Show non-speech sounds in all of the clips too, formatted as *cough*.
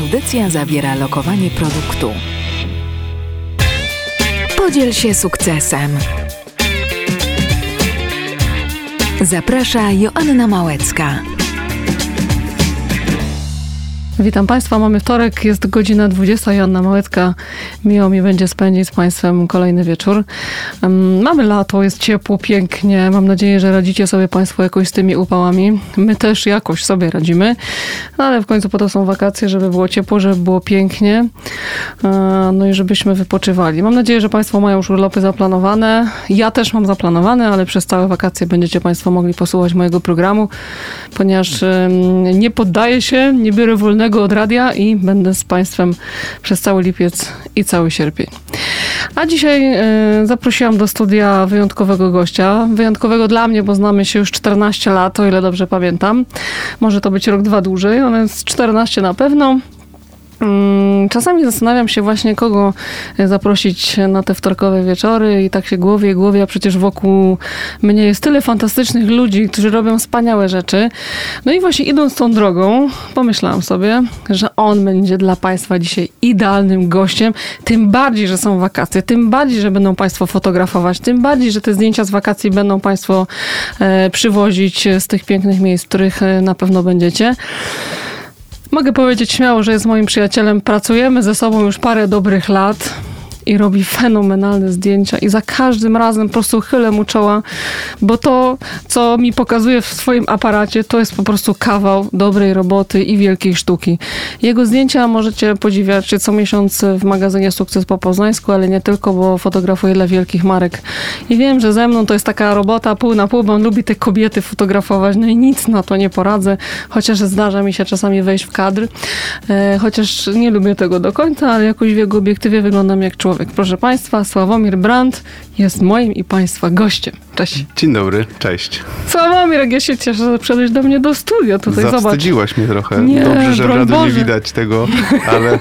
Audycja zawiera lokowanie produktu. Podziel się sukcesem. Zaprasza Joanna Małecka. Witam Państwa, mamy wtorek, jest godzina 20. Joanna Małecka. Miło mi będzie spędzić z Państwem kolejny wieczór. Mamy lato, jest ciepło, pięknie. Mam nadzieję, że radzicie sobie Państwo jakoś z tymi upałami. My też jakoś sobie radzimy, no ale w końcu po to są wakacje, żeby było ciepło, żeby było pięknie, no i żebyśmy wypoczywali. Mam nadzieję, że Państwo mają już urlopy zaplanowane. Ja też mam zaplanowane, ale przez całe wakacje będziecie Państwo mogli posłuchać mojego programu, ponieważ nie poddaję się, nie biorę od radia i będę z Państwem przez cały lipiec i cały sierpień. A dzisiaj y, zaprosiłam do studia wyjątkowego gościa. Wyjątkowego dla mnie, bo znamy się już 14 lat, o ile dobrze pamiętam. Może to być rok, dwa dłużej, ale 14 na pewno. Mm, czasami zastanawiam się właśnie, kogo zaprosić na te wtorkowe wieczory i tak się głowie, głowie, a przecież wokół mnie jest tyle fantastycznych ludzi, którzy robią wspaniałe rzeczy. No i właśnie idąc tą drogą, pomyślałam sobie, że on będzie dla Państwa dzisiaj idealnym gościem, tym bardziej, że są wakacje, tym bardziej, że będą Państwo fotografować, tym bardziej, że te zdjęcia z wakacji będą Państwo e, przywozić z tych pięknych miejsc, w których e, na pewno będziecie. Mogę powiedzieć śmiało, że jest moim przyjacielem. Pracujemy ze sobą już parę dobrych lat i robi fenomenalne zdjęcia i za każdym razem po prostu chylę mu czoła, bo to, co mi pokazuje w swoim aparacie, to jest po prostu kawał dobrej roboty i wielkiej sztuki. Jego zdjęcia możecie podziwiać co miesiąc w magazynie Sukces po Poznańsku, ale nie tylko, bo fotografuje dla wielkich marek. I wiem, że ze mną to jest taka robota pół na pół, bo on lubi te kobiety fotografować, no i nic na to nie poradzę, chociaż zdarza mi się czasami wejść w kadr, e, chociaż nie lubię tego do końca, ale jakoś w jego obiektywie wyglądam jak człowiek człowiek. Proszę Państwa, Sławomir Brandt jest moim i Państwa gościem. Cześć. Dzień dobry, cześć. Sławomir, jak ja się cieszę, że przyszedłeś do mnie do studia. Tutaj Zawstydziłaś zobacz. mnie trochę. Nie, Dobrze, że w radiu nie widać tego, ale,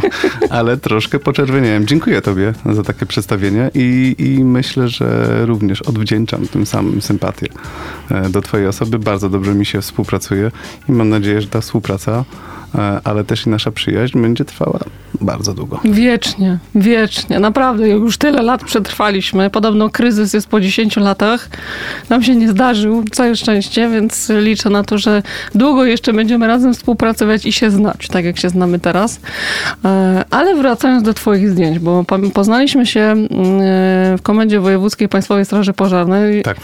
*laughs* ale troszkę poczerwieniałem. Dziękuję Tobie za takie przedstawienie i, i myślę, że również odwdzięczam tym samym sympatię e, do Twojej osoby. Bardzo dobrze mi się współpracuje i mam nadzieję, że ta współpraca ale też i nasza przyjaźń będzie trwała bardzo długo. Wiecznie, wiecznie. Naprawdę, już tyle lat przetrwaliśmy. Podobno kryzys jest po 10 latach. Nam się nie zdarzył, całe szczęście, więc liczę na to, że długo jeszcze będziemy razem współpracować i się znać, tak jak się znamy teraz. E, ale wracając do twoich zdjęć, bo poznaliśmy się mm, e, w Komendzie Wojewódzkiej Państwowej Straży Pożarnej. Tak.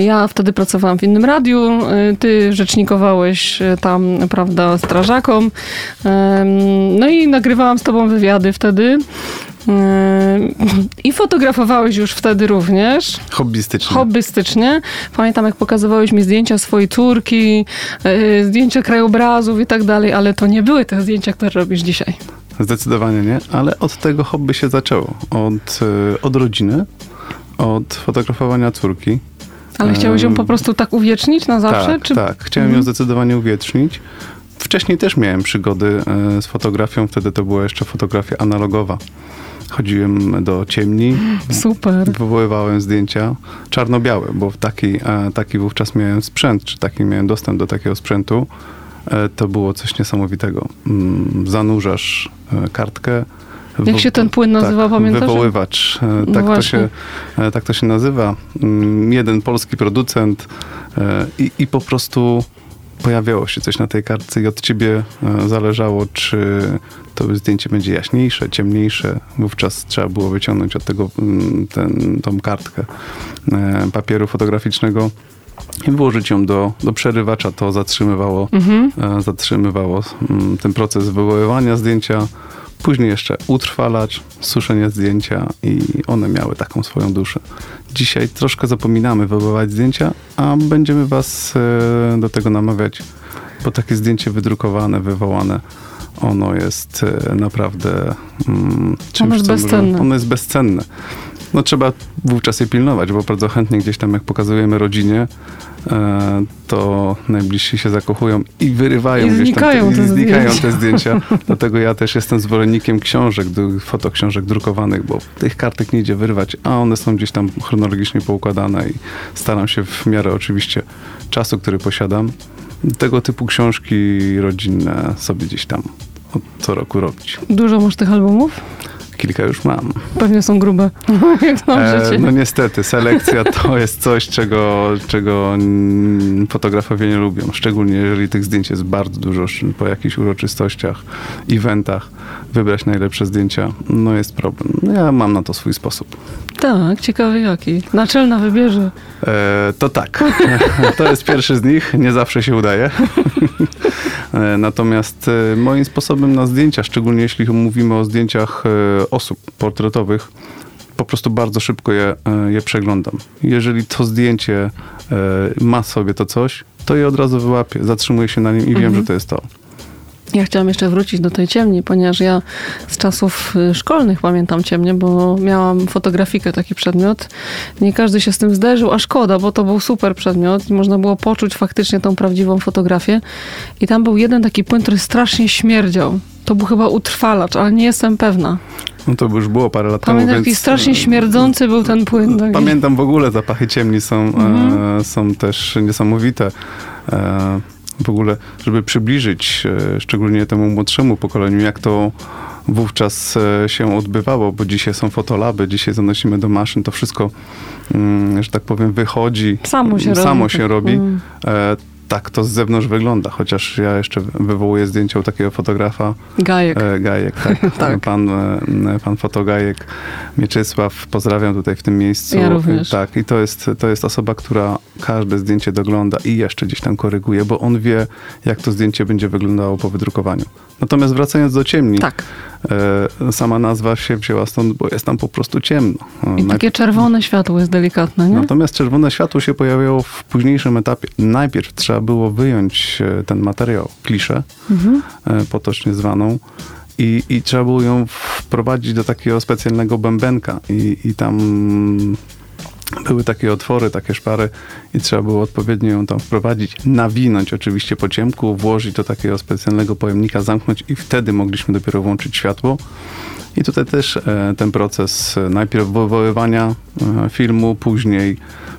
Ja wtedy pracowałam w innym radiu. Ty rzecznikowałeś tam, prawda, straż strażakom. No i nagrywałam z tobą wywiady wtedy. I fotografowałeś już wtedy również. Hobbystycznie. Hobbystycznie. Pamiętam, jak pokazywałeś mi zdjęcia swojej córki, e, zdjęcia krajobrazów i tak dalej, ale to nie były te zdjęcia, które robisz dzisiaj. Zdecydowanie nie, ale od tego hobby się zaczęło. Od, e, od rodziny, od fotografowania córki. Ale chciałeś ją po prostu tak uwiecznić na zawsze? Tak, czy... tak. Chciałem ją mhm. zdecydowanie uwiecznić. Wcześniej też miałem przygody e, z fotografią, wtedy to była jeszcze fotografia analogowa. Chodziłem do ciemni. Super. Wywoływałem zdjęcia czarno-białe, bo taki, e, taki wówczas miałem sprzęt, czy taki miałem dostęp do takiego sprzętu. E, to było coś niesamowitego. Mm, zanurzasz kartkę, jak się ten płyn nazywa, tak, pamiętasz? Wywoływacz. No tak, to się, tak to się nazywa. Mm, jeden polski producent i, i po prostu pojawiało się coś na tej kartce i od ciebie e, zależało, czy to zdjęcie będzie jaśniejsze, ciemniejsze. Wówczas trzeba było wyciągnąć od tego mm, ten, tą kartkę e, papieru fotograficznego i włożyć ją do, do przerywacza. To zatrzymywało, mhm. E, zatrzymywało mm, ten proces wywoływania zdjęcia. Później jeszcze utrwalać, suszenie zdjęcia i one miały taką swoją duszę. Dzisiaj troszkę zapominamy wywoływać zdjęcia, a będziemy was e, do tego namawiać, bo takie zdjęcie wydrukowane, wywołane, ono jest e, naprawdę mm, czymś, ono jest bezcenne. ono jest bezcenne. No trzeba wówczas je pilnować, bo bardzo chętnie gdzieś tam jak pokazujemy rodzinie, e, to najbliżsi się zakochują i wyrywają I znikają, te, te, znikają te zdjęcia. Dlatego ja też jestem zwolennikiem książek, fotoksiążek drukowanych, bo tych kartek nie idzie wyrwać, a one są gdzieś tam chronologicznie poukładane i staram się w miarę oczywiście czasu, który posiadam, tego typu książki rodzinne sobie gdzieś tam co roku robić. Dużo masz tych albumów? Kilka już mam. Pewnie są grube. *laughs* e, no niestety, selekcja to *laughs* jest coś, czego, czego fotografowie nie lubią. Szczególnie jeżeli tych zdjęć jest bardzo dużo po jakichś uroczystościach, eventach. Wybrać najlepsze zdjęcia, no jest problem. No ja mam na to swój sposób. Tak, ciekawy jaki. Naczelna wybierze. E, to tak. *laughs* to jest pierwszy z nich. Nie zawsze się udaje. e, natomiast e, moim sposobem na zdjęcia, szczególnie jeśli mówimy o zdjęciach e, osób portretowych, po prostu bardzo szybko je, e, je przeglądam. Jeżeli to zdjęcie e, ma sobie to coś, to je od razu wyłapię, zatrzymuję się na nim i mhm. wiem, że to jest to. Ja chciałam jeszcze wrócić do tej ciemni, ponieważ ja z czasów y, szkolnych pamiętam ciemnię, bo miałam fotografikę, taki przedmiot. Nie każdy się z tym zderzył, a szkoda, bo to był super przedmiot i można było poczuć faktycznie tą prawdziwą fotografię. I tam był jeden taki płyn, który strasznie śmierdział. To był chyba utrwalacz, ale nie jestem pewna. No to już było parę lat Pamiętam, temu, jaki strasznie śmierdzący był ten płyn. Taki. Pamiętam w ogóle zapachy ciemni są, mhm. e, są też niesamowite. E, w ogóle, żeby przybliżyć e, szczególnie temu młodszemu pokoleniu, jak to wówczas e, się odbywało, bo dzisiaj są fotolaby, dzisiaj zanosimy do maszyn, to wszystko, mm, że tak powiem, wychodzi. Samo się samo robi. Się tak. robi. Mm tak to z zewnątrz wygląda, chociaż ja jeszcze wywołuję zdjęcie u takiego fotografa. Gajek. E, Gajek, tak. *laughs* tak. Pan, e, pan fotogajek Mieczysław, pozdrawiam tutaj w tym miejscu. Ja również. Tak, i to jest, to jest osoba, która każde zdjęcie dogląda i jeszcze gdzieś tam koryguje, bo on wie, jak to zdjęcie będzie wyglądało po wydrukowaniu. Natomiast wracając do ciemni, tak. e, sama nazwa się wzięła stąd, bo jest tam po prostu ciemno. I takie czerwone światło jest delikatne, nie? Natomiast czerwone światło się pojawiało w późniejszym etapie. Najpierw trzeba było wyjąć e, ten materiał, kliszę, mhm. E, potocznie zwaną, i, i trzeba było ją wprowadzić do takiego specjalnego bębenka i, i tam były takie otwory, takie szpary i trzeba było odpowiednio ją tam wprowadzić, nawinąć oczywiście po ciemku, włożyć do takiego specjalnego pojemnika, zamknąć i wtedy mogliśmy dopiero włączyć światło. I tutaj też e, ten proces najpierw wywoływania filmu, później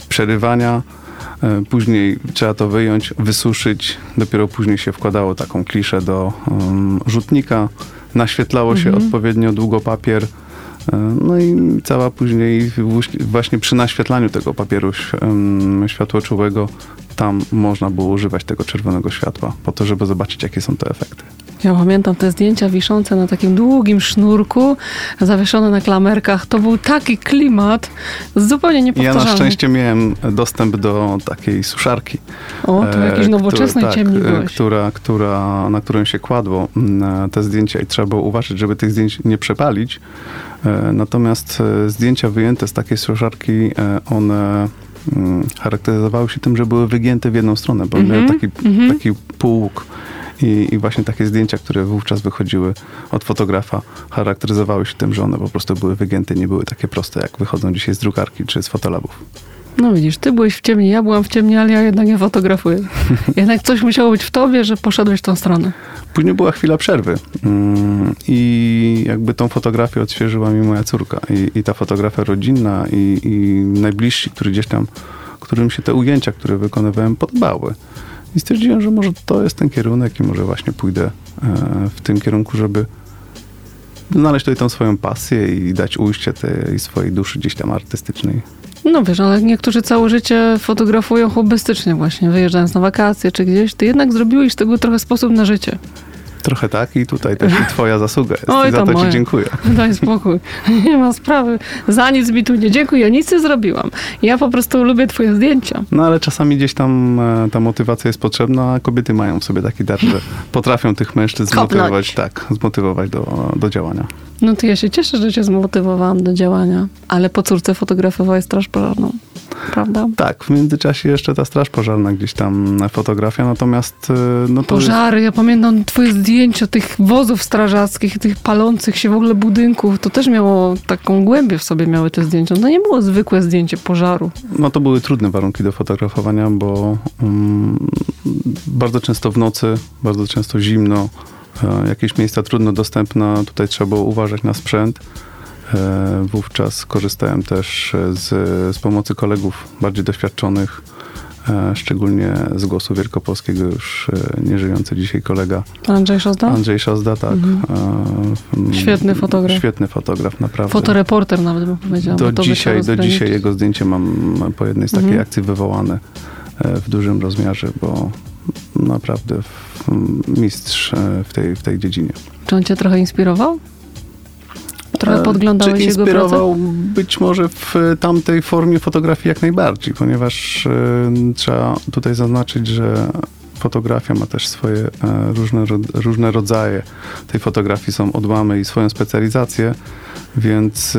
przerywania, później trzeba to wyjąć, wysuszyć, dopiero później się wkładało taką kliszę do um, rzutnika, naświetlało się mhm. odpowiednio długo papier, E, no i cała później właśnie przy naświetlaniu tego papieru światłoczułego tam można było używać tego czerwonego światła po to, żeby zobaczyć, jakie są te efekty. Ja pamiętam te zdjęcia wiszące na takim długim sznurku, zawieszone na klamerkach. To był taki klimat zupełnie niepowtarzalny. Ja na szczęście miałem dostęp do takiej suszarki. O, to jakiejś e, nowoczesnej tak, ciemni byłeś. Która, która, na którą się kładło mm, te zdjęcia i trzeba było uważać, żeby tych zdjęć nie przepalić. E, natomiast e, zdjęcia wyjęte z takiej suszarki, one mm, charakteryzowały się tym, że były wygięte w jedną stronę, bo mm -hmm, miały taki, mm -hmm. taki półłuk. I, I, właśnie takie zdjęcia, które wówczas wychodziły od fotografa, charakteryzowały się tym, że one po prostu były wygięte, nie były takie proste, jak wychodzą dzisiaj z drukarki czy z fotolabów. No widzisz, ty byłeś w ciemni, ja byłam w ciemni, ale ja jednak nie fotografuję. *laughs* jednak coś musiało być w tobie, że poszedłeś w tą stronę. Później była chwila przerwy mm, i jakby tą fotografię odświeżyła mi moja córka. I, i ta fotografia rodzinna i, i najbliżsi, którzy gdzieś tam, którym się te ujęcia, które wykonywałem, podobały. I stwierdziłem, że może to jest ten kierunek i może właśnie pójdę e, w tym kierunku, żeby znaleźć tutaj tą swoją pasję i dać ujście tej swojej duszy gdzieś tam artystycznej. No wiesz, ale niektórzy całe życie fotografują hobbystycznie właśnie, wyjeżdżając na wakacje czy gdzieś. Ty jednak zrobiłeś z tego trochę sposób na życie. Trochę tak i tutaj też twoja zasługa jest. Oj, I za to ci dziękuję. *laughs* Daj spokój. *laughs* Nie ma sprawy. Za nic mi tu nie dziękuję. Nic nie zrobiłam. Ja po prostu lubię twoje zdjęcia. No ale czasami gdzieś tam e, ta motywacja jest potrzebna, a kobiety mają w sobie taki dar, że *laughs* potrafią tych mężczyzn zmotywować, tak, zmotywować do, do działania. No to ja się cieszę, że cię zmotywowałam do działania. Ale po córce fotografowałeś straż pożarną prawda? Tak, w międzyczasie jeszcze ta straż pożarna gdzieś tam fotografia, natomiast... E, no to Pożary, jest... ja pamiętam twoje zdjęcia tych wozów strażackich, tych palących się w ogóle budynków, to też miało taką głębię w sobie miały te zdjęcia. To nie było zwykłe zdjęcie pożaru. No to były trudne warunki do fotografowania, bo um, bardzo często w nocy, bardzo często zimno, jakieś miejsca trudno dostępne, tutaj trzeba było uważać na sprzęt. E, wówczas korzystałem też z, z pomocy kolegów bardziej doświadczonych, E, szczególnie z głosu wielkopolskiego już e, nieżyjący dzisiaj kolega. Andrzej Szozda? Andrzej Szozda, tak. Mhm. Świetny fotograf. Świetny fotograf, naprawdę. Fotoreporter nawet bym powiedział. Do dzisiaj, do dzisiaj jego zdjęcie mam po jednej z takiej mhm. akcji wywołane w dużym rozmiarze, bo naprawdę mistrz w tej, w tej dziedzinie. Czy on cię trochę inspirował? Trochę podglądałeś Czy inspirował być może w tamtej formie fotografii jak najbardziej, ponieważ y, trzeba tutaj zaznaczyć, że fotografia ma też swoje różne, różne rodzaje. Tej fotografii są odłamy i swoją specjalizację, więc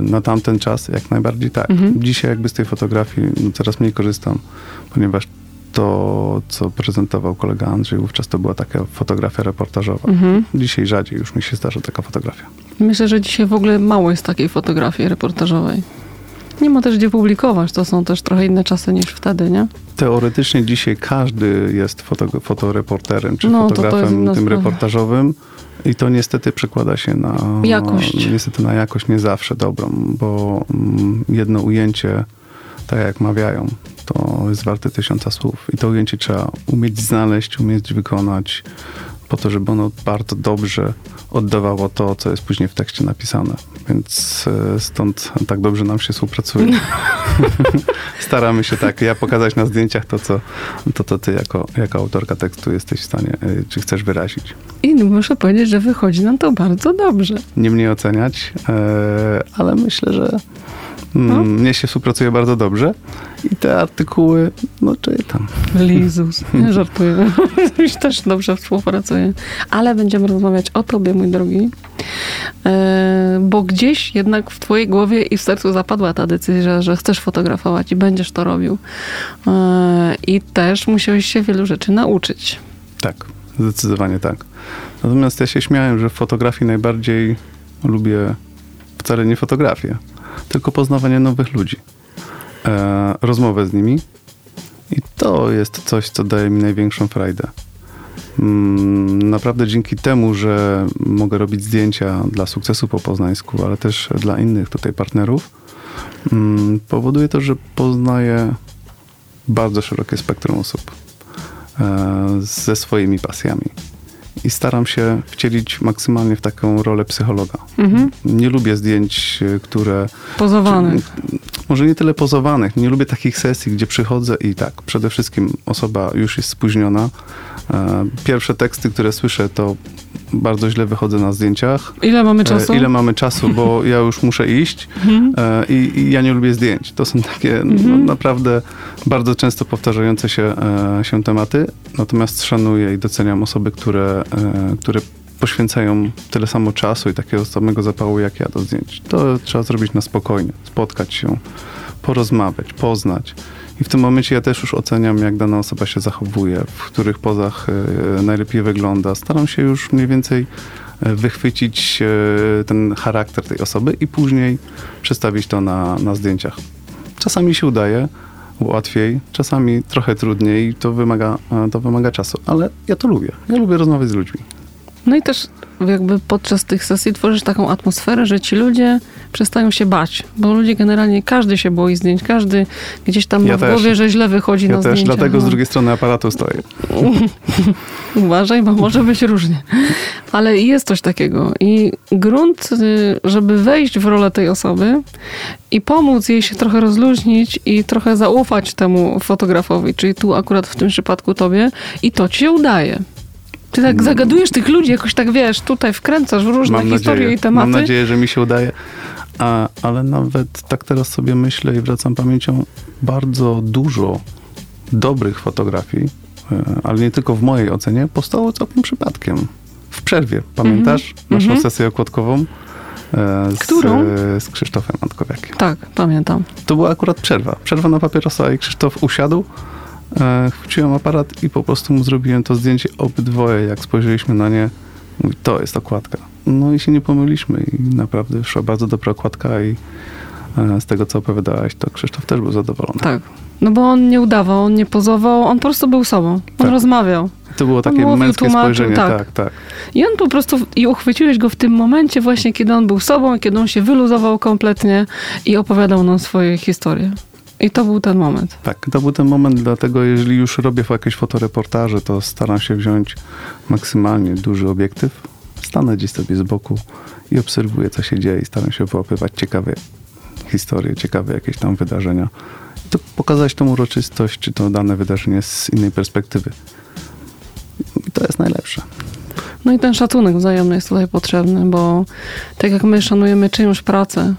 na tamten czas jak najbardziej tak. Mhm. Dzisiaj jakby z tej fotografii no, coraz mniej korzystam, ponieważ to, co prezentował kolega Andrzej, wówczas to była taka fotografia reportażowa. Mhm. Dzisiaj rzadziej już mi się zdarza taka fotografia. Myślę, że dzisiaj w ogóle mało jest takiej fotografii reportażowej. Nie ma też gdzie publikować, to są też trochę inne czasy niż wtedy, nie? Teoretycznie dzisiaj każdy jest foto, fotoreporterem, czy no, fotografem to to tym reportażowym. I to niestety przekłada się na jakość. Niestety na jakość nie zawsze dobrą, bo mm, jedno ujęcie, tak jak mawiają, to jest warte tysiąca słów. I to ujęcie trzeba umieć znaleźć, umieć wykonać, po to, żeby ono bardzo dobrze oddawało to, co jest później w tekście napisane. Więc e, stąd tak dobrze nam się współpracuje. *laughs* Staramy się tak, ja pokazać na zdjęciach to, co to, to ty jako, jako autorka tekstu jesteś w stanie, e, czy chcesz wyrazić. I muszę powiedzieć, że wychodzi nam to bardzo dobrze. Nie mnie oceniać, e, ale myślę, że no. Mm, mnie się współpracuje bardzo dobrze i te artykuły, no czytam. Lizus, nie *laughs* żartuję. *laughs* Mi też dobrze współpracuje. Ale będziemy rozmawiać o tobie, mój drogi. E, bo gdzieś jednak w twojej głowie i w sercu zapadła ta decyzja, że chcesz fotografować i będziesz to robił. E, I też musiałeś się wielu rzeczy nauczyć. Tak, zdecydowanie tak. Natomiast ja się śmiałem, że w fotografii najbardziej lubię wcale nie fotografię tylko poznawanie nowych ludzi, e, rozmowę z nimi. I to jest coś, co daje mi największą frajdę. Mm, naprawdę dzięki temu, że mogę robić zdjęcia dla sukcesu po poznańsku, ale też dla innych tutaj partnerów, mm, powoduje to, że poznaję bardzo szerokie spektrum osób e, ze swoimi pasjami i staram się wcielić maksymalnie w taką rolę psychologa. Mhm. Nie lubię zdjęć, e, które... Pozowanych. może nie tyle pozowanych. Nie lubię takich sesji, gdzie przychodzę i tak, przede wszystkim osoba już jest spóźniona. E, pierwsze teksty, które słyszę, to bardzo źle wychodzę na zdjęciach. Ile mamy czasu? E, ile mamy czasu, bo *laughs* ja już muszę iść mhm. i, i, ja nie lubię zdjęć. To są takie no, mhm. no, naprawdę bardzo często powtarzające się, się tematy. Natomiast szanuję i doceniam osoby, które, które poświęcają tyle samo czasu i takiego samego zapału jak ja do zdjęć. To trzeba zrobić na spokojnie, spotkać się, porozmawiać, poznać. I w tym momencie ja też już oceniam, jak dana osoba się zachowuje, w których pozach e, najlepiej wygląda. Staram się już mniej więcej e, wychwycić e, ten charakter tej osoby i później przedstawić to na, na zdjęciach. Czasami się udaje, łatwiej, czasami trochę trudniej, to wymaga, to wymaga czasu, ale ja to lubię. Ja lubię rozmawiać z ludźmi. No i też jakby podczas tych sesji tworzysz taką atmosferę, że ci ludzie przestają się bać, bo ludzie generalnie, każdy się boi zdjęć, każdy gdzieś tam ja ma w też. głowie, że źle wychodzi ja na zdjęciach. Ja też, dlatego no. z drugiej strony aparatu stoję. *laughs* Uważaj, bo może być różnie. Ale jest coś takiego i grunt, y, żeby wejść w rolę tej osoby i pomóc jej się trochę rozluźnić i trochę zaufać temu fotografowi, czyli tu akurat w tym przypadku tobie i to ci się udaje. Ty tak zagadujesz tych ludzi, jakoś tak wiesz, tutaj wkręcasz w różne mam historie nadzieję, i tematy. Mam nadzieję, że mi się udaje. A, ale nawet tak teraz sobie myślę i wracam pamięcią, bardzo dużo dobrych fotografii, e, ale nie tylko w mojej ocenie, powstało całkiem przypadkiem. W przerwie, pamiętasz mm -hmm. naszą mm -hmm. sesję okładkową? E, z, Którą? Z Krzysztofem Antkowiakiem. Tak, pamiętam. To była akurat przerwa. Przerwa na papierosa i Krzysztof usiadł, E, chwyciłem aparat i po prostu mu zrobiłem to zdjęcie obydwoje. Jak spojrzeliśmy na nie, mówi, to jest okładka. No i się nie pomyliśmy i naprawdę szła bardzo dobra okładka i e, z tego, co opowiadałaś, to Krzysztof też był zadowolony. Tak. No bo on nie udawał, on nie pozował, on po prostu był sobą. On tak. rozmawiał. To było takie mówił, męskie spojrzenie, tak. tak, tak. I on po prostu, i uchwyciłeś go w tym momencie właśnie, kiedy on był sobą, kiedy on się wyluzował kompletnie i opowiadał nam swoje historie. I to był ten moment. Tak, to był ten moment, dlatego jeżeli już robię jakieś fotoreportaże, to staram się wziąć maksymalnie duży obiektyw, stanę gdzieś sobie z boku i obserwuję, co się dzieje i staram się wyłapywać ciekawe historie, ciekawe jakieś tam wydarzenia. To pokazać tą uroczystość, czy to dane wydarzenie z innej perspektywy. I to jest najlepsze. No i ten szacunek wzajemny jest tutaj potrzebny, bo tak jak my szanujemy czyjąś pracę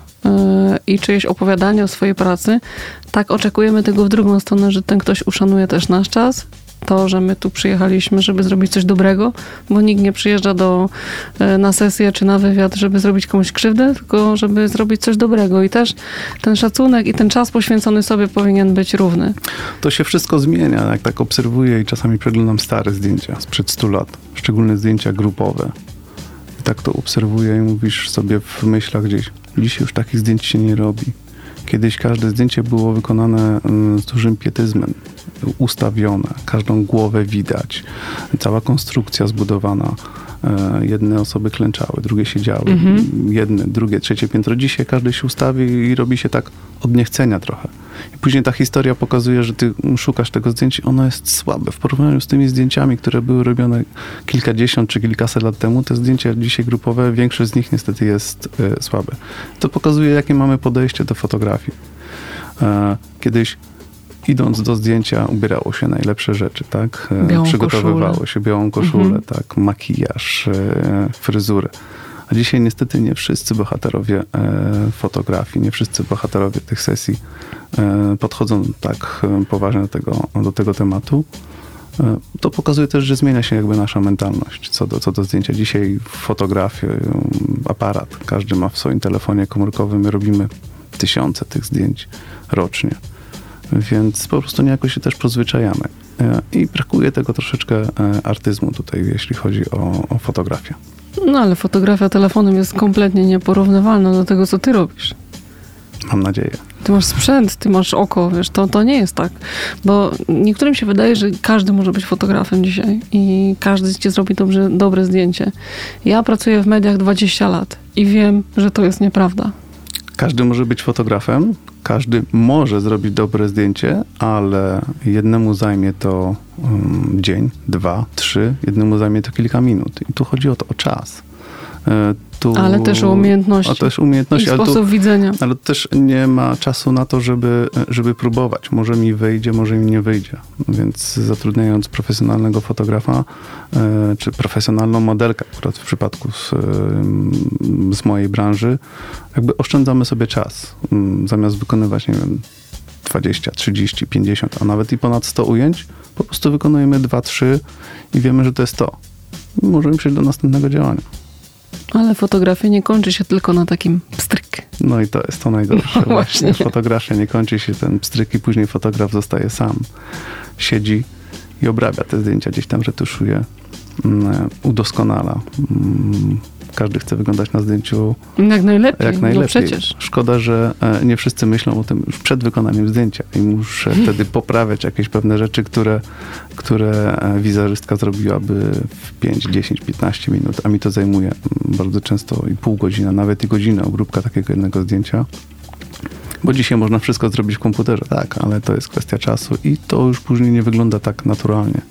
i czyjeś opowiadanie o swojej pracy, tak oczekujemy tego w drugą stronę, że ten ktoś uszanuje też nasz czas to, że my tu przyjechaliśmy, żeby zrobić coś dobrego, bo nikt nie przyjeżdża do, e, na sesję czy na wywiad, żeby zrobić komuś krzywdę, tylko żeby zrobić coś dobrego. I też ten szacunek i ten czas poświęcony sobie powinien być równy. To się wszystko zmienia, jak tak obserwuję i czasami przeglądam stare zdjęcia sprzed 100 lat, szczególnie zdjęcia grupowe. I tak to obserwuję i mówisz sobie w myślach gdzieś, dzisiaj już takich zdjęć się nie robi. Kiedyś każde zdjęcie było wykonane mm, z dużym pietyzmem, ustawione, każdą głowę widać, cała konstrukcja zbudowana. E, jedne osoby klęczały, drugie siedziały, mhm. jedne, drugie, trzecie piętro. Dzisiaj każdy się ustawi i robi się tak od niechcenia trochę. I później ta historia pokazuje, że ty szukasz tego zdjęcia, ono jest słabe. W porównaniu z tymi zdjęciami, które były robione kilkadziesiąt czy kilkaset lat temu, te zdjęcia dzisiaj grupowe, większość z nich niestety jest y, słabe. To pokazuje, jakie mamy podejście do fotografii. E, kiedyś idąc do zdjęcia ubierało się najlepsze rzeczy, tak? E, białą Przygotowywało koszulę. się białą koszulę, mhm. tak? Makijaż, e, fryzury. A dzisiaj niestety nie wszyscy bohaterowie e, fotografii, nie wszyscy bohaterowie tych sesji podchodzą tak poważnie do tego, do tego tematu. To pokazuje też, że zmienia się jakby nasza mentalność co do, co do zdjęcia. Dzisiaj fotografię, aparat, każdy ma w swoim telefonie komórkowym, my robimy tysiące tych zdjęć rocznie więc po prostu niejako się też przyzwyczajamy. E, I brakuje tego troszeczkę e, artyzmu tutaj, jeśli chodzi o, o fotografię. No ale fotografia telefonem jest kompletnie nieporównywalna do tego, co ty robisz. Mam nadzieję. Ty masz sprzęt, ty masz oko, wiesz, to, to nie jest tak. Bo niektórym się wydaje, że każdy może być fotografem dzisiaj i każdy ci zrobi dobrze, dobre zdjęcie. Ja pracuję w mediach 20 lat i wiem, że to jest nieprawda. Każdy może być fotografem, każdy może zrobić dobre zdjęcie, ale jednemu zajmie to um, dzień, dwa, trzy, jednemu zajmie to kilka minut. I tu chodzi o to, o czas. E, tu, ale też umiejętności. O też umiejętności. I sposób tu, widzenia. Ale też nie ma czasu na to, żeby, żeby próbować. Może mi wyjdzie, może mi nie wyjdzie. Więc zatrudniając profesjonalnego fotografa, e, czy profesjonalną modelkę, akurat w przypadku z, z mojej branży, jakby oszczędzamy sobie czas. Mm, zamiast wykonywać, nie wiem, 20, 30, 50, a nawet i ponad 100 ujęć, po prostu wykonujemy 2, 3 i wiemy, że to jest to. Możemy przejść do następnego działania. Ale fotografia nie kończy się tylko na takim pstryk. No i to jest to najgorsze. *laughs* No, właśnie. Fotografia nie kończy się ten pstryk i później fotograf zostaje sam. Siedzi i obrabia te zdjęcia, gdzieś tam retuszuje, mm, udoskonala. Każdy chce wyglądać na zdjęciu jak najlepiej. Jak no najlepiej. No przecież. Szkoda, że e, nie wszyscy myślą o tym już przed wykonaniem zdjęcia i muszę *laughs* wtedy poprawiać jakieś pewne rzeczy, które, które e, wizerzystka zrobiłaby w 5, 10, 15 minut, a mi to zajmuje mm, bardzo często i pół godziny, nawet i godzinę obróbka takiego jednego zdjęcia. Bo dzisiaj można wszystko zrobić w komputerze, tak, ale to jest kwestia czasu i to już później nie wygląda tak naturalnie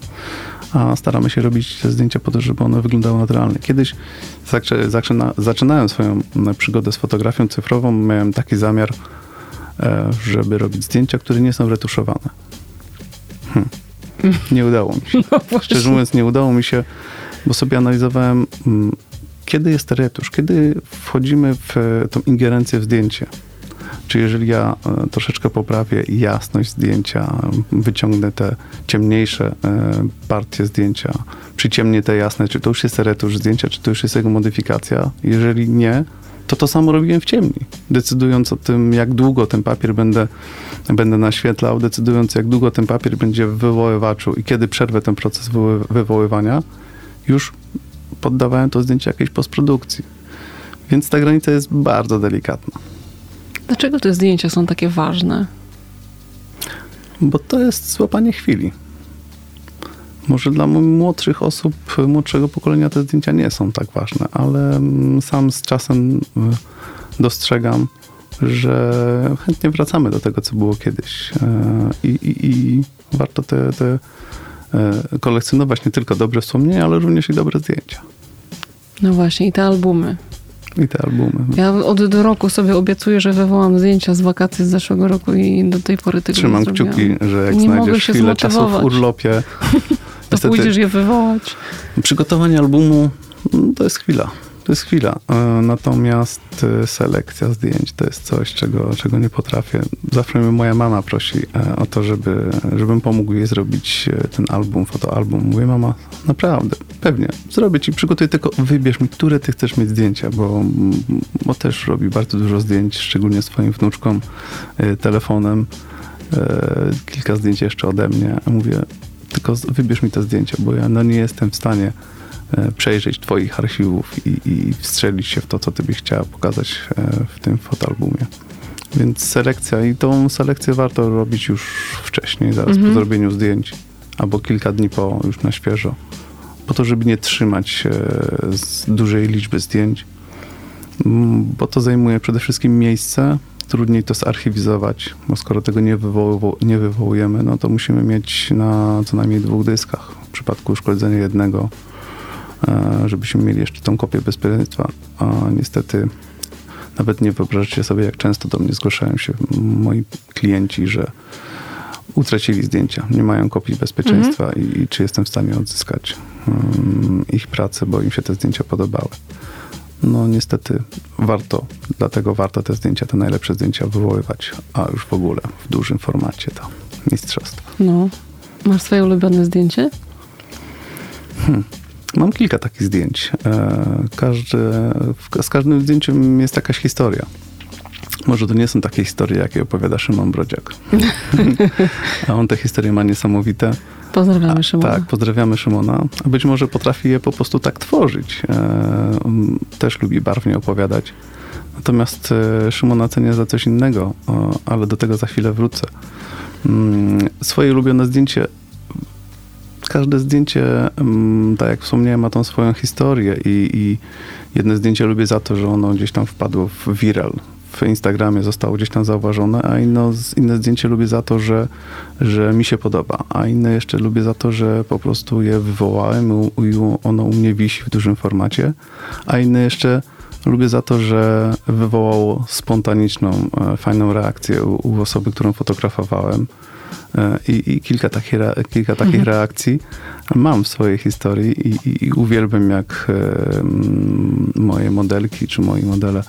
a staramy się robić te zdjęcia po to, żeby one wyglądały naturalnie. Kiedyś zaczyna, zaczynałem swoją przygodę z fotografią cyfrową, miałem taki zamiar, e, żeby robić zdjęcia, które nie są retuszowane. Hm. Nie udało mi się. *laughs* No Szczerze mówiąc, nie udało mi się, bo sobie analizowałem, kiedy jest retusz, kiedy wchodzimy w tą ingerencję w zdjęcie. Czy jeżeli ja e, troszeczkę poprawię jasność zdjęcia, wyciągnę te ciemniejsze e, partie zdjęcia, przyciemnię te jasne, czy to już jest retusz zdjęcia, czy to już jest jego modyfikacja? Jeżeli nie, to to samo robiłem w ciemni. Decydując o tym, jak długo ten papier będę, będę naświetlał, decydując, jak długo ten papier będzie w wywoływaczu i kiedy przerwę ten proces wywoływania, już poddawałem to zdjęcie jakiejś postprodukcji. Więc ta granica jest bardzo delikatna. Dlaczego te zdjęcia są takie ważne? Bo to jest złapanie chwili. Może dla młodszych osób, młodszego pokolenia te zdjęcia nie są tak ważne, ale mm, sam z czasem y, dostrzegam, że chętnie wracamy do tego, co było kiedyś. I, i, i warto te, te kolekcjonować nie tylko dobre wspomnienia, ale również i dobre zdjęcia. No właśnie, i te albumy. I te albumy. Ja od do roku sobie obiecuję, że wywołam zdjęcia z wakacji z zeszłego roku i do tej pory tego Trzymam nie kciuki, że jak nie znajdziesz chwilę czasu w urlopie, *laughs* to niestety, pójdziesz je wywołać. Przygotowanie albumu mm, to jest chwila to jest chwila. E, natomiast e, selekcja zdjęć to jest coś, czego, czego nie potrafię. Zawsze mnie moja mama prosi e, o to, żeby, żebym pomógł jej zrobić ten album, fotoalbum. Mówię, mama, naprawdę, pewnie, zrobię ci, przygotuję, tylko wybierz mi, które ty chcesz mieć zdjęcia, bo, bo też robi bardzo dużo zdjęć, szczególnie swoim wnuczkom, telefonem. Kilka zdjęć jeszcze ode mnie. Mówię, tylko wybierz mi te zdjęcia, bo ja no, nie jestem w stanie przejrzeć twoich archiwów i, i wstrzelić się w to, co ty byś chciała pokazać e, w tym fotoalbumie. Więc selekcja i tą selekcję warto robić już wcześniej, zaraz mhm. po zrobieniu zdjęć, albo kilka dni po, już na świeżo. Po to, żeby nie trzymać z dużej liczby zdjęć, bo to zajmuje przede wszystkim miejsce, trudniej to zarchiwizować, bo skoro tego nie, nie wywołujemy, no to musimy mieć na co najmniej dwóch dyskach. W przypadku uszkodzenia jednego E, żebyśmy mieli jeszcze tą kopię bezpieczeństwa. A niestety nawet nie wyobrażacie sobie, jak często do mnie zgłaszają się moi klienci, że utracili zdjęcia, nie mają kopii bezpieczeństwa mhm. i, i, czy jestem w stanie odzyskać um, ich pracę, bo im się te zdjęcia podobały. No niestety warto, dlatego warto te zdjęcia, te najlepsze zdjęcia wywoływać, a już w ogóle w dużym formacie to mistrzostwo. No. Masz swoje ulubione zdjęcie? Hmm. Mam kilka takich zdjęć. E, każde, z każdym zdjęciem jest jakaś historia. Może to nie są takie historie, jakie opowiada Szymon Brodziak. *laughs* A on te historie ma niesamowite. Pozdrawiamy Szymona. tak, pozdrawiamy Szymona. A być może potrafi je po prostu tak tworzyć. E, też lubi barwnie opowiadać. Natomiast e, Szymona cenię za coś innego, ale do tego za chwilę wrócę. Mm, swoje ulubione zdjęcie każde zdjęcie, tak jak wspomniałem, ma tą swoją historię i, i jedno zdjęcie lubię za to, że ono gdzieś tam wpadło w viral, w Instagramie zostało gdzieś tam zauważone, a inno, inne zdjęcie lubię za to, że, że mi się podoba, a inne jeszcze lubię za to, że po prostu je wywołałem i ono u mnie wisi w dużym formacie, a inne jeszcze lubię za to, że wywołało spontaniczną, e, fajną reakcję u, u osoby, którą fotografowałem. E, i, i kilka, takich, kilka takich mhm. reakcji mam w swojej historii i, i, i uwielbiam, jak e, moje modelki czy moi modele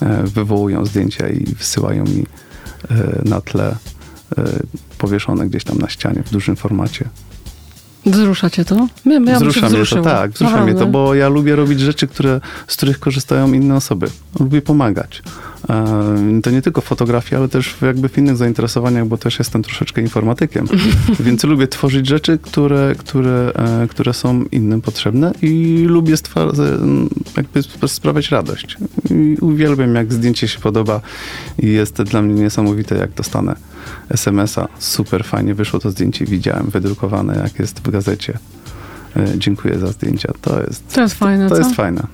e, wywołują zdjęcia i wysyłają mi na tle powieszone gdzieś tam na ścianie w dużym formacie. Wzrusza cię to? Ja, ja wzrusza mnie to, tak. Wzrusza mnie to, bo ja lubię robić rzeczy, które, z których korzystają inne osoby. Lubię pomagać. To nie tylko fotografia, ale też jakby w innych zainteresowaniach, bo też jestem troszeczkę informatykiem. *laughs* Więc lubię tworzyć rzeczy, które, które, e, które są innym potrzebne i lubię jakby sprawiać radość. I uwielbiam, jak zdjęcie się podoba i jest dla mnie niesamowite, jak dostanę SMS-a. Super fajnie wyszło to zdjęcie, widziałem wydrukowane, jak jest w gazecie. E, dziękuję za zdjęcia. To jest, to jest fajne. To, to jest fajne.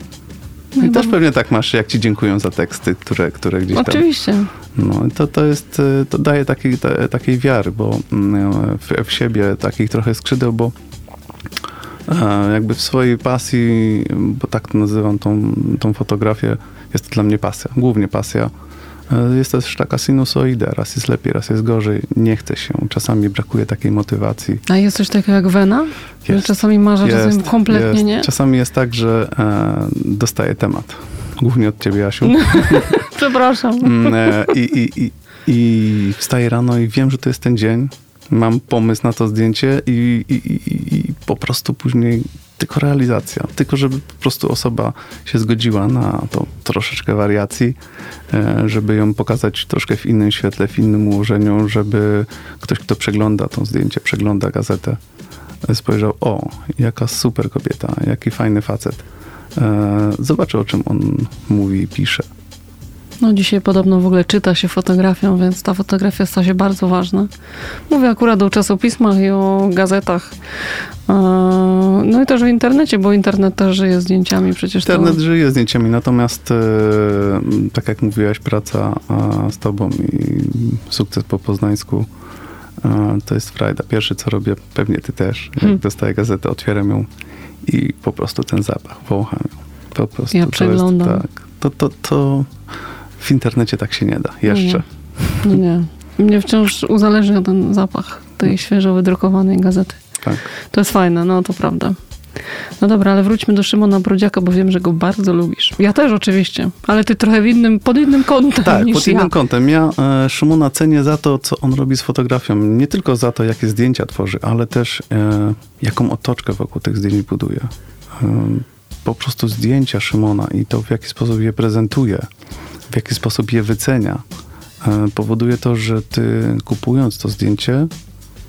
No I też pewnie tak masz, jak ci dziękują za teksty, które, które gdzieś tam... Oczywiście. No, to, to jest, e, to daje takiej, takiej wiary, bo mm, w, w siebie takich trochę skrzydeł, bo e, jakby w swojej pasji, bo tak to nazywam tą, tą fotografię, jest to dla mnie pasja, głównie pasja, E, jest też taka sinusoida, raz jest lepiej, raz jest gorzej, nie chce się, czasami brakuje takiej motywacji. A jest coś takiego jak wena? Jest, czasami marzę, czasami kompletnie jest. nie? Czasami jest tak, że e, dostaję temat, głównie od ciebie, Asiu. *laughs* Przepraszam. Mm, e, I, i, i, I wstaję rano i wiem, że to jest ten dzień, mam pomysł na to zdjęcie i, i, i, i po prostu później tylko realizacja, tylko żeby po prostu osoba się zgodziła na to troszeczkę wariacji, e, żeby ją pokazać troszkę w innym świetle, w innym ułożeniu, żeby ktoś, kto przegląda to zdjęcie, przegląda gazetę, e, spojrzał, o, jaka super kobieta, jaki fajny facet. E, zobaczy, o czym on mówi i pisze. No dzisiaj podobno w ogóle czyta się fotografią, więc ta fotografia stała się bardzo ważna. Mówię akurat o czasopismach i o gazetach. E, no i też w internecie, bo internet też żyje zdjęciami przecież. Internet to... żyje zdjęciami, natomiast e, tak jak mówiłaś, praca z tobą i sukces po poznańsku to jest frajda. Pierwsze co robię, pewnie ty też, jak hmm. dostaję gazetę, otwieram ją i po prostu ten zapach, wącham ją. Po prostu. Ja przeglądam. Jest, tak, to, to, to w internecie tak się nie da. Jeszcze. Nie, nie. Mnie wciąż uzależnia ten zapach tej świeżo wydrukowanej gazety. Tak. To jest fajne, no to prawda. No dobra, ale wróćmy do Szymona Brodziaka, bo wiem, że go bardzo lubisz. Ja też oczywiście, ale ty trochę w innym, pod innym kątem tak, niż pod innym ja. kątem. Ja e, Szymona cenię za to, co on robi z fotografią. Nie tylko za to, jakie zdjęcia tworzy, ale też e, jaką otoczkę wokół tych zdjęć buduje. E, po prostu zdjęcia Szymona i to, w jaki sposób je prezentuje, w jaki sposób je wycenia, e, powoduje to, że ty kupując to zdjęcie,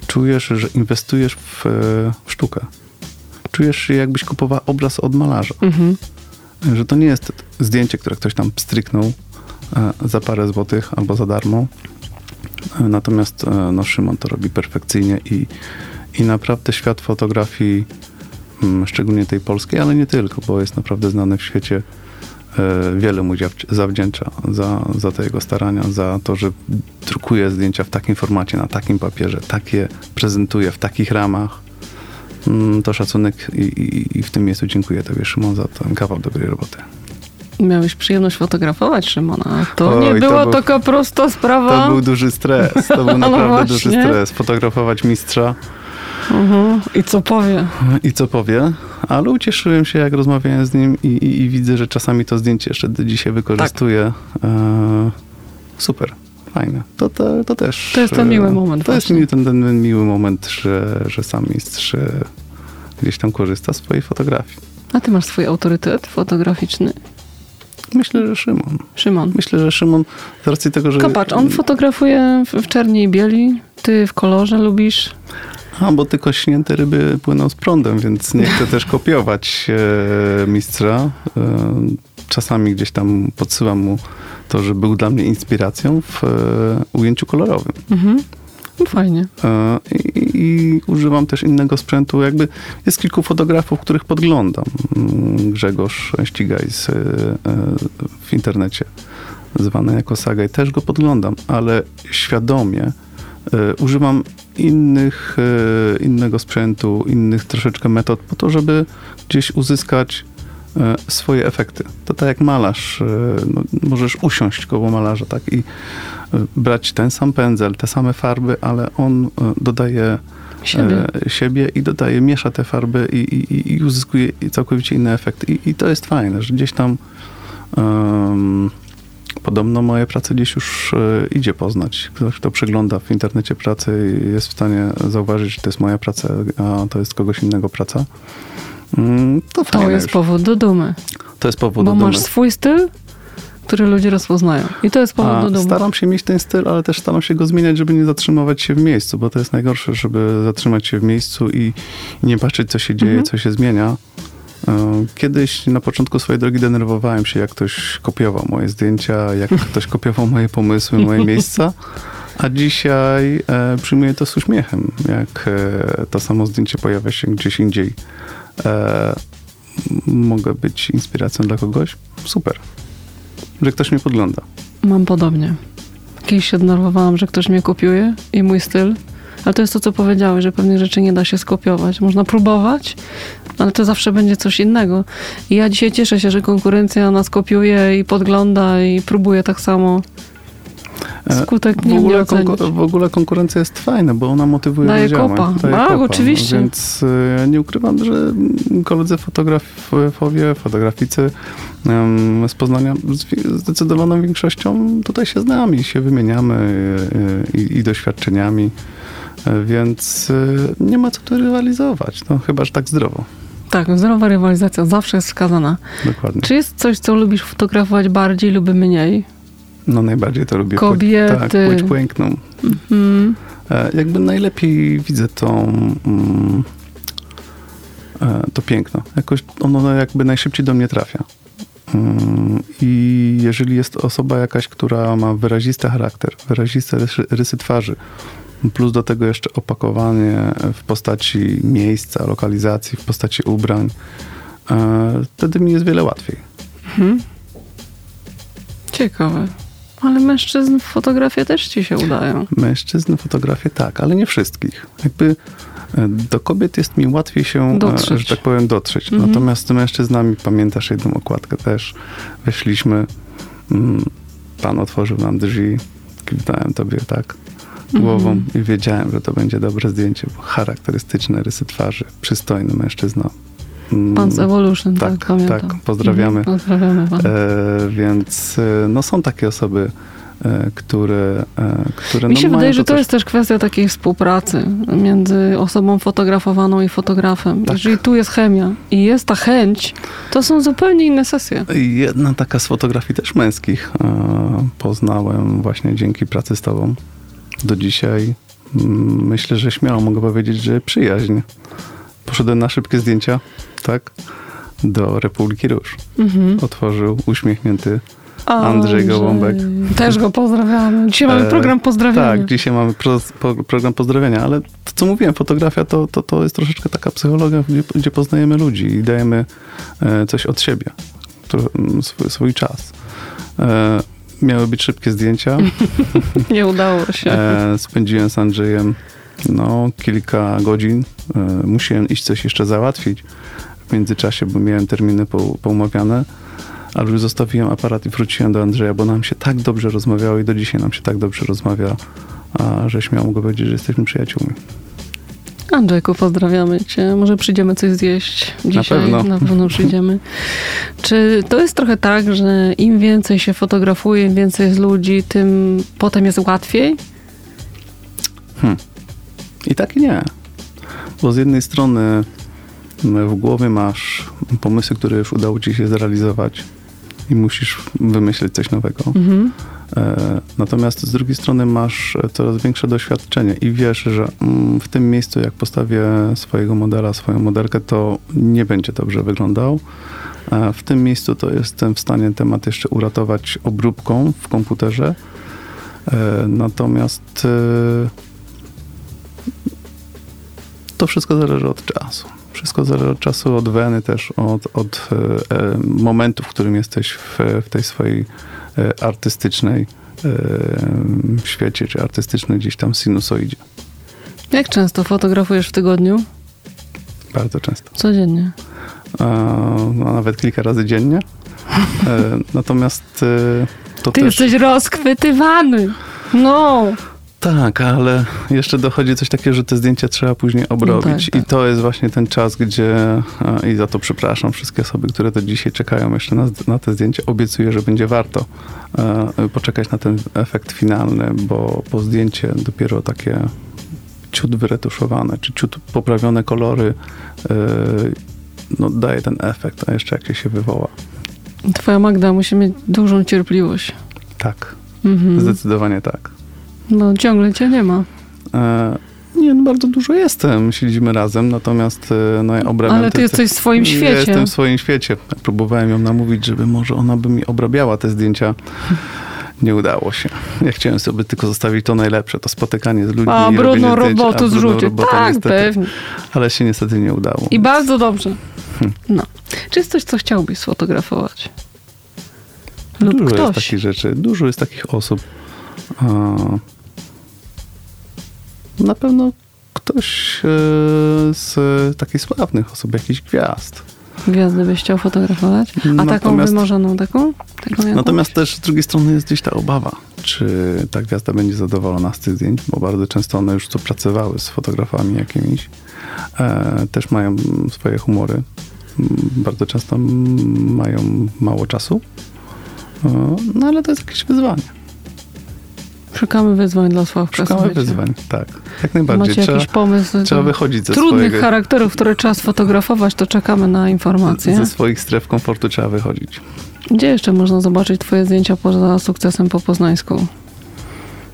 czujesz, że inwestujesz w, e, w sztukę. Czujesz się, jakbyś kupowała obraz od malarza. Mhm. Że to nie jest zdjęcie, które ktoś tam stryknął e, za parę złotych albo za darmo. Natomiast no, Szymon to robi perfekcyjnie i, i naprawdę świat fotografii Mm, szczególnie tej polskiej, ale nie tylko, bo jest naprawdę znany w świecie. E, wiele mu zawdzięcza za, za te jego starania, za to, że drukuje zdjęcia w takim formacie, na takim papierze, takie prezentuje w takich ramach. Mm, to szacunek i, i, i w tym miejscu dziękuję Tobie, Szymon, za ten kawał dobrej roboty. Miałeś przyjemność fotografować Szymona. To Oj, nie była to taka prosta sprawa. To był duży stres. To był *laughs* no naprawdę no duży stres. Fotografować mistrza Mhm. I co powie? I co powie, ale ucieszyłem się, jak rozmawiałem z nim i, i, i widzę, że czasami to zdjęcie jeszcze dzisiaj wykorzystuje. Tak. E, super, fajne. To, to, to też. To jest ten miły moment. To właśnie. jest ten, ten, ten miły moment, że, że sam mistrz gdzieś tam korzysta z swojej fotografii. A ty masz swój autorytet fotograficzny? Myślę, że Szymon. Szymon. Myślę, że Szymon z racji tego, że... Kopacz, on fotografuje w czerni i bieli, ty w kolorze lubisz? A, bo tylko śnięte ryby płyną z prądem, więc nie chcę też kopiować e, mistrza. E, czasami gdzieś tam podsyłam mu to, że był dla mnie inspiracją w e, ujęciu kolorowym. Mhm. No fajnie. E, I, I, używam też innego sprzętu. Jakby jest kilku fotografów, których podglądam. Mm, Grzegorz Ścigaj z, e, w internecie, zwany jako Sagaj. Też go podglądam, ale świadomie E, używam innych, e, innego sprzętu, innych troszeczkę metod po to, żeby gdzieś uzyskać e, swoje efekty. To tak jak malarz, no, możesz usiąść koło malarza, tak, i brać ten sam pędzel, te same farby, ale on dodaje siebie, siebie i dodaje, miesza te farby i, i, i uzyskuje całkowicie inny efekt. I, I, to jest fajne, że gdzieś tam um, Podobno moje prace gdzieś już e, idzie poznać. Ktoś, kto przegląda w internecie pracy jest w stanie zauważyć, że to jest moja praca, a to jest kogoś innego praca. Mm, to, to jest już. powód do dumy. To jest powód Bo do dumy. Bo masz swój styl, który ludzie rozpoznają. I to jest powód a, do dumy. Staram się mieć ten styl, ale też staram się go zmieniać, żeby nie zatrzymywać się w miejscu, bo to jest najgorsze, żeby zatrzymać się w miejscu i nie patrzeć, co się dzieje, mhm. co się zmienia kiedyś na początku swojej drogi denerwowałem się, jak ktoś kopiował moje zdjęcia, jak ktoś kopiował moje pomysły, moje *laughs* miejsca, a dzisiaj e, przyjmuję to z uśmiechem, jak e, to samo zdjęcie pojawia się gdzieś indziej. E, mogę być inspiracją dla kogoś? Super. Że ktoś mnie podgląda. Mam podobnie. Kiedyś się denerwowałam, że ktoś mnie kopiuje i mój styl, ale to jest to, co powiedziałeś, że pewnych rzeczy nie da się skopiować. Można próbować, ale to zawsze będzie coś innego. I ja dzisiaj cieszę się, że konkurencja nas kopiuje i podgląda i próbuje tak samo. E, Skutek nie w ogóle, w ogóle konkurencja jest fajna, bo ona motywuje Daje do działań. Kopa. Daje kopa. oczywiście. Więc ja nie ukrywam, że koledzy fotografowie, fotograficy z Poznania zdecydowaną większością tutaj się znamy i się wymieniamy e, i, i doświadczeniami. Więc y, nie ma co tu rywalizować, no chyba, że tak zdrowo. Tak, zdrowa rywalizacja zawsze jest wskazana. Dokładnie. Czy jest coś, co lubisz fotografować bardziej lub mniej? No najbardziej to lubię Kobiety. Płeć, tak, płeć piękną. Mhm. E, jakby najlepiej widzę tą, mm, e, to piękno. Jakoś ono jakby najszybciej do mnie trafia. Mm, I jeżeli jest osoba jakaś, która ma wyrazisty charakter, wyraziste rysy twarzy, plus do tego jeszcze opakowanie w postaci miejsca, lokalizacji, w postaci ubrań, e, wtedy mi jest wiele łatwiej. Mhm. Ciekawe. Ale mężczyzn w fotografie też ci się udają. Mężczyzn w fotografie tak, ale nie wszystkich. Jakby e, do kobiet jest mi łatwiej się, e, dotrzeć. że tak powiem, dotrzeć. Mhm. Natomiast z mężczyznami, pamiętasz jedną okładkę też, weszliśmy, mm, pan otworzył nam drzwi, kiwnąłem tobie tak głową mhm. i wiedziałem, że to będzie dobre zdjęcie, bo charakterystyczne rysy twarzy, przystojny mężczyzna, Mm, Pan z Evolution, tak, tak pamiętam. Tak, pozdrawiamy. Mhm, pozdrawiamy pana. E, więc e, no, są takie osoby, e, które, e, które Mi no, się wydaje, że to coś... jest też kwestia takiej współpracy między osobą fotografowaną i fotografem. Tak. Jeżeli tu jest chemia i jest ta chęć, to są zupełnie inne sesje. Jedna taka z fotografii też męskich poznałem właśnie dzięki pracy z tobą. Do dzisiaj mm, myślę, że śmiało mogę powiedzieć, że przyjaźń. Poszedłem na szybkie zdjęcia, tak? Do Republiki Róż. Mhm. Otworzył uśmiechnięty Andrzej Gołąbek. Też go pozdrawiamy. Dzisiaj mamy e, program pozdrawiania. tak, dzisiaj mamy pro, pro, program pozdrawiania, ale to, co mówiłem, fotografia to, to, to jest troszeczkę taka psychologia, gdzie, gdzie poznajemy ludzi i dajemy e, coś od siebie, to, swój, swój czas. Miały być szybkie zdjęcia. *laughs* Nie udało się. E, spędziłem z Andrzejem no, kilka godzin. E, musiałem iść coś jeszcze załatwić w międzyczasie, bo miałem terminy poumawiane, ale już zostawiłem aparat i wróciłem do Andrzeja, bo nam się tak dobrze rozmawiało i do dzisiaj nam się tak dobrze rozmawia, a że śmiało mogę powiedzieć, że jesteśmy przyjaciółmi. Andrzejku, pozdrawiamy Cię. Może przyjdziemy coś zjeść dzisiaj? Na pewno. Na pewno przyjdziemy. Czy to jest trochę tak, że im więcej się fotografuje, im więcej jest ludzi, tym potem jest łatwiej? Hmm. I tak i nie. Bo z jednej strony w głowie masz pomysły, które już udało ci się zrealizować i musisz wymyślić coś nowego. Mhm. E, natomiast z drugiej strony masz coraz większe doświadczenie i wiesz, że mm, w tym miejscu, jak postawię swojego modela, swoją modelkę, to nie będzie dobrze wyglądał. W tym miejscu to jestem w stanie temat jeszcze uratować obróbką w komputerze. E, natomiast e, to wszystko zależy od czasu. Wszystko zależy od czasu, od weny też, od, od e, e, momentu, w którym jesteś w, w tej swojej e, artystycznej e, świecie, czy artystycznej gdzieś tam sinusoidzie. Jak często fotografujesz w tygodniu? Bardzo często. Codziennie? no, nawet kilka razy dziennie. E, natomiast e, to Ty też... jesteś rozchwytywany. No. Tak, ale jeszcze dochodzi coś takiego, że te zdjęcia trzeba później obrobić. No tak, tak. I to jest właśnie ten czas, gdzie, i za to przepraszam wszystkie osoby, które do dzisiaj czekają jeszcze na, na te zdjęcia. Obiecuję, że będzie warto e, poczekać na ten efekt finalny, bo, bo zdjęcie dopiero takie ciut wyretuszowane, czy ciut poprawione kolory e, no, daje ten efekt, a jeszcze jak się wywoła. Twoja Magda musi mieć dużą cierpliwość. Tak, mhm. zdecydowanie tak. No ciągle cię nie ma. E, nie, no bardzo dużo jestem. Siedzimy razem, natomiast e, no, ja obrabiam... Ale ty jesteś w swoim świecie. Ja jestem w swoim świecie. Próbowałem ją namówić, żeby może ona by mi obrabiała te zdjęcia. Nie udało się. Ja chciałem sobie tylko zostawić to najlepsze, to spotykanie z ludźmi. A brudną robotu zrzucić. Tak, niestety, pewnie. Ale się niestety nie udało. I bardzo dobrze. Hmm. No. Czy jest coś, co chciałbyś sfotografować? Lub dużo ktoś. jest takich rzeczy. Dużo jest takich osób. Na pewno ktoś e, z takich sławnych osób, jakichś gwiazd. Gwiazdy byś chciał fotografować? A natomiast, taką wymarzoną, taką? taką natomiast też z drugiej strony jest gdzieś ta obawa, czy ta gwiazda będzie zadowolona z tych zdjęć, bo bardzo często one już tu pracowały z fotografami jakimiś. E, też mają swoje humory. Bardzo często mają mało czasu. E, no ale to jest jakieś wyzwanie. Szukamy wyzwań dla Sławka. Szukamy słuchajcie. wyzwań, tak. Jak najbardziej. Macie trzeba, jakiś pomysł? Trzeba wychodzić ze Trudnych swojego... charakterów, które trzeba sfotografować, to czekamy na informacje. Ze swoich stref komfortu trzeba wychodzić. Gdzie jeszcze można zobaczyć twoje zdjęcia poza sukcesem po poznańsku?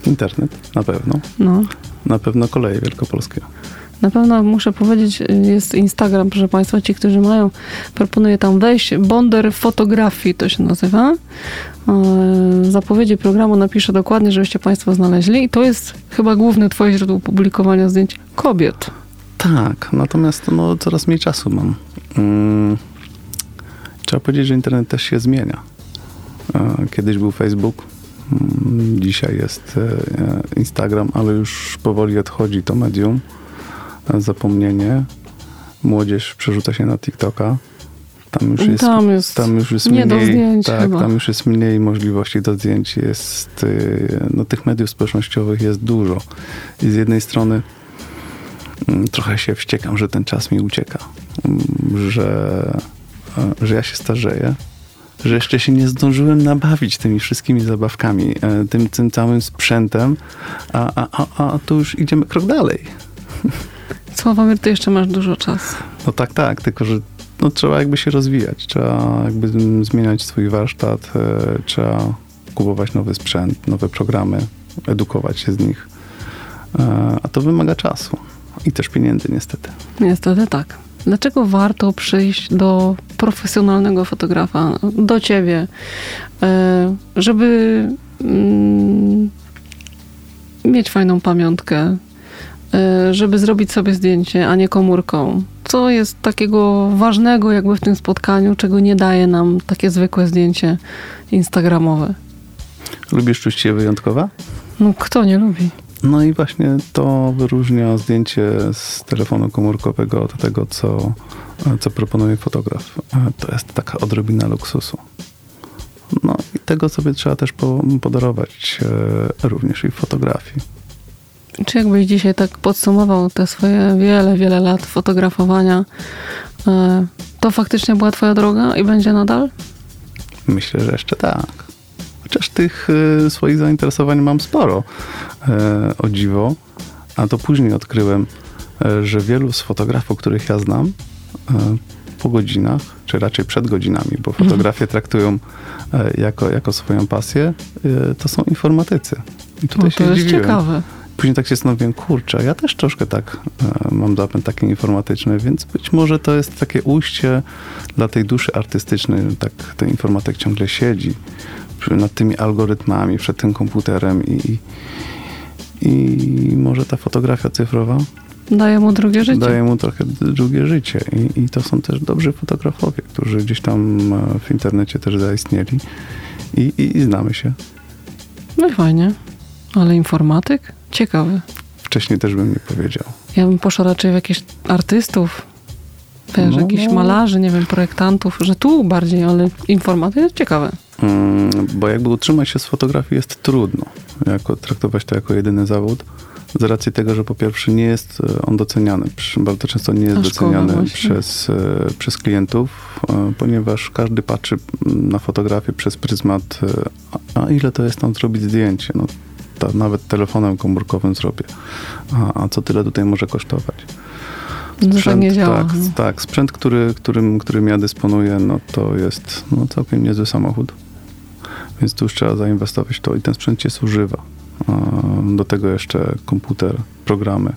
Internet, na pewno. No. Na pewno koleje wielkopolskie. Na pewno muszę powiedzieć, jest Instagram, proszę Państwa, ci, którzy mają, proponuję tam wejść, Bonder Fotografii to się nazywa. E, zapowiedzi programu napiszę dokładnie, żebyście Państwo znaleźli. I to jest chyba główne Twoje źródło publikowania zdjęć kobiet. Tak, natomiast no, coraz mniej czasu mam. Hmm. Trzeba powiedzieć, że internet też się zmienia. E, kiedyś był Facebook, mm, dzisiaj jest e, Instagram, ale już powoli odchodzi to medium zapomnienie. Młodzież przerzuca się na TikToka. Tam już jest, tam jest, tam już jest nie mniej, do zdjęć tak, chyba. tam już jest mniej możliwości do zdjęć. Jest, y, no, tych mediów społecznościowych jest dużo. I z jednej strony mm, trochę się wściekam, że ten czas mi ucieka. Mm, że, że ja się starzeję. Że jeszcze się nie zdążyłem nabawić tymi wszystkimi zabawkami, e, tym, tym całym sprzętem, a, a, a, a tu już idziemy krok dalej. *laughs* Sławomir, ty jeszcze masz dużo czasu. No tak, tak, tylko że no, trzeba jakby się rozwijać, trzeba jakby zmieniać swój warsztat, e, trzeba kupować nowy sprzęt, nowe programy, edukować się z nich, e, a to wymaga czasu i też pieniędzy niestety. Niestety tak. Dlaczego warto przyjść do profesjonalnego fotografa, do ciebie, e, żeby mm, mieć fajną pamiątkę, żeby zrobić sobie zdjęcie, a nie komórką? Co jest takiego ważnego jakby w tym spotkaniu, czego nie daje nam takie zwykłe zdjęcie instagramowe? Lubisz czuć się wyjątkowa? No kto nie lubi? No i właśnie to wyróżnia zdjęcie z telefonu komórkowego od tego, co, co proponuje fotograf. To jest taka odrobina luksusu. No i tego sobie trzeba też podarować e, również i w fotografii. Czy jakbyś dzisiaj tak podsumował te swoje wiele, wiele lat fotografowania, e, to faktycznie była twoja droga i będzie nadal? Myślę, że jeszcze tak. Chociaż tych y, swoich zainteresowań mam sporo, y, o dziwo. A to później odkryłem, że wielu z fotografów, których ja znam, po godzinach, czy raczej przed godzinami, bo mhm. fotografię traktują jako, jako swoją pasję, to są informatycy. I tutaj no, to się jest zdziwiłem. ciekawe. Później tak się zastanowiłem, kurczę, ja też troszkę tak mam zapęd taki informatyczny, więc być może to jest takie ujście dla tej duszy artystycznej, tak ten informatyk ciągle siedzi, nad tymi algorytmami, przed tym komputerem i, i może ta fotografia cyfrowa daje mu drugie życie. Daje mu trochę drugie życie I, i to są też dobrzy fotografowie, którzy gdzieś tam e, w internecie też zaistnieli i, i, i znamy się. No i fajnie. Ale informatyk? Ciekawy. Wcześniej też bym nie powiedział. Ja bym poszła raczej w jakichś artystów, wiesz, no, jakichś malarzy, nie wiem, projektantów, że tu bardziej, ale informatyk jest ciekawe. Mm, bo jakby utrzymać się z fotografii jest trudno, jako, traktować to jako jedyny zawód, z racji tego, że po pierwsze nie jest e, on doceniany, bardzo często nie jest doceniany przez, e, przez klientów, e, ponieważ każdy patrzy na fotografię przez pryzmat, a ile to jest tam zrobić zdjęcie, no, to nawet telefonem komórkowym zrobię, a, a co tyle tutaj może kosztować. No, sprzęt, nie działa. Tak, tak, sprzęt, który, którym, którym ja dysponuję, no to jest no, całkiem niezły samochód. Więc tu już trzeba zainwestować w to i ten sprzęt się zużywa. Do tego jeszcze komputer, programy,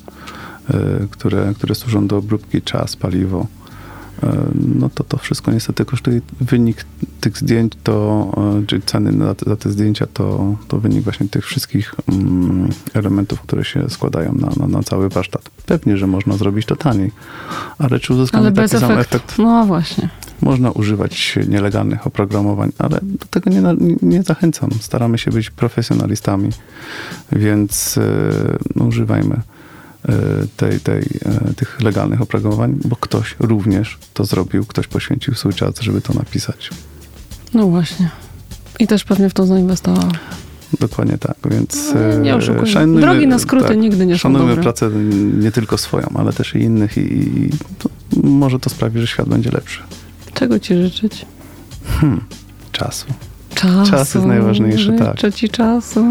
e, które, które służą do obróbki, czas, paliwo. E, no to to wszystko niestety kosztuje. Wynik tych zdjęć to, e, czy ceny za te, zdjęcia to, to wynik właśnie tych wszystkich mm, elementów, które się składają na, na, na, cały warsztat. Pewnie, że można zrobić to taniej, ale czy uzyskamy ale taki sam efekt? No właśnie. Można używać nielegalnych oprogramowań, ale do tego nie, nie zachęcam. Staramy się być profesjonalistami, więc no, używajmy e, tej, tej, e, tych legalnych oprogramowań, bo ktoś również to zrobił, ktoś poświęcił swój czas, żeby to napisać. No właśnie. I też pewnie w to zainwestował. Dokładnie tak, więc no, nie oszukujmy. Szanujmy, Drogi na skróty tak, nigdy nie są Szanujmy dobre. pracę nie tylko swoją, ale też i innych i, i to, może to sprawi, że świat będzie lepszy. Czego ci życzyć? Hmm, czasu. Czasu. Czas jest najważniejszy, Życzę tak. Życzę ci czasu.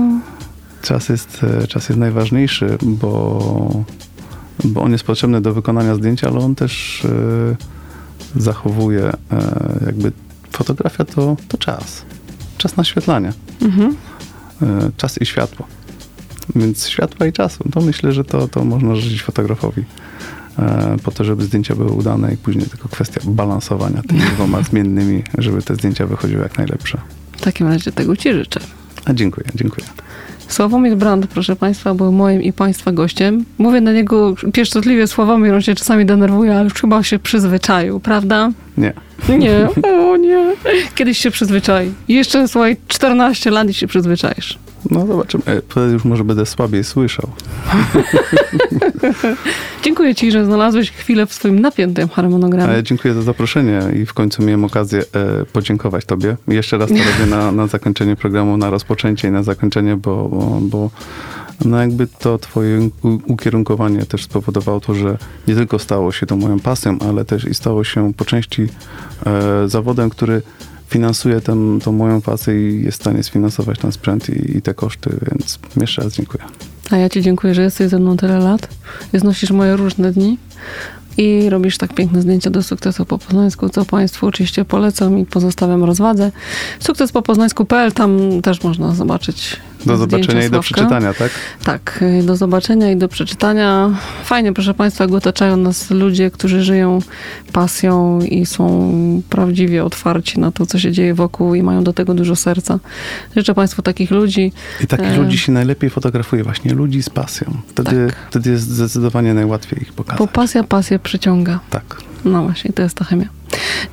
Czas jest, e, czas jest najważniejszy, bo, bo on jest potrzebny do wykonania zdjęcia, ale on też e, zachowuje e, jakby fotografia to, to czas. Czas naświetlania. Mhm. Czas i światło. więc światła i czasu. To myślę, że to, to można życzyć fotografowi po to, żeby zdjęcia były udane i później tylko kwestia balansowania tymi *laughs* dwoma zmiennymi, żeby te zdjęcia wychodziły jak najlepsze. W takim razie tego Ci życzę. A dziękuję, dziękuję. Sławomir Brand, proszę Państwa, był moim i Państwa gościem. Mówię na niego pieszczotliwie Sławomir, on się czasami denerwuje, ale już chyba się przyzwyczaił, prawda? Nie. Nie, o nie. Kiedyś się przyzwyczai. Jeszcze, słuchaj, 14 lat i się przyzwyczaisz. No zobaczymy. E, wtedy już może będę słabiej słyszał. *laughs* dziękuję Ci, że znalazłeś chwilę w swoim napiętym harmonogramie. E, dziękuję za zaproszenie i w końcu miałem okazję e, podziękować Tobie. Jeszcze raz to *laughs* robię na, na zakończenie programu, na rozpoczęcie i na zakończenie, bo, bo, bo no jakby to twoje ukierunkowanie też spowodowało to, że nie tylko stało się to moją pasją, ale też i stało się po części e, zawodem, który finansuje tę, tą moją pasję i jest w stanie sfinansować ten sprzęt i, i te koszty, więc jeszcze raz dziękuję. A ja Ci dziękuję, że jesteś ze mną tyle lat. Znosisz moje różne dni i robisz tak piękne zdjęcia do sukcesu po poznańsku, co Państwu oczywiście polecam i pozostawiam rozwadze. Sukces po poznańsku.pl, tam też można zobaczyć do zobaczenia i do przeczytania, tak? Tak, y, do zobaczenia i do przeczytania. Fajnie, proszę Państwa, jak otaczają nas ludzie, którzy żyją pasją i są prawdziwie otwarci na to, co się dzieje wokół i mają do tego dużo serca. Życzę Państwu takich ludzi. I takich e... ludzi się najlepiej fotografuje, właśnie ludzi z pasją. Wtedy, tak. wtedy jest zdecydowanie najłatwiej ich pokazać. Bo pasja pasję przyciąga. Tak. No właśnie, to jest ta chemia.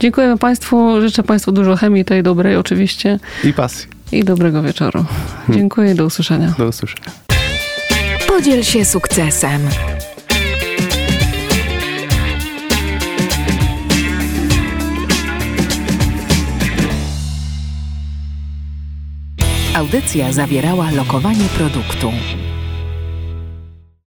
Dziękujemy Państwu, życzę Państwu dużo chemii, tej dobrej oczywiście. I pasji i dobrego wieczoru. Dziękuję i do usłyszenia. Do usłyszenia. Podziel się sukcesem. Audycja zawierała lokowanie produktu.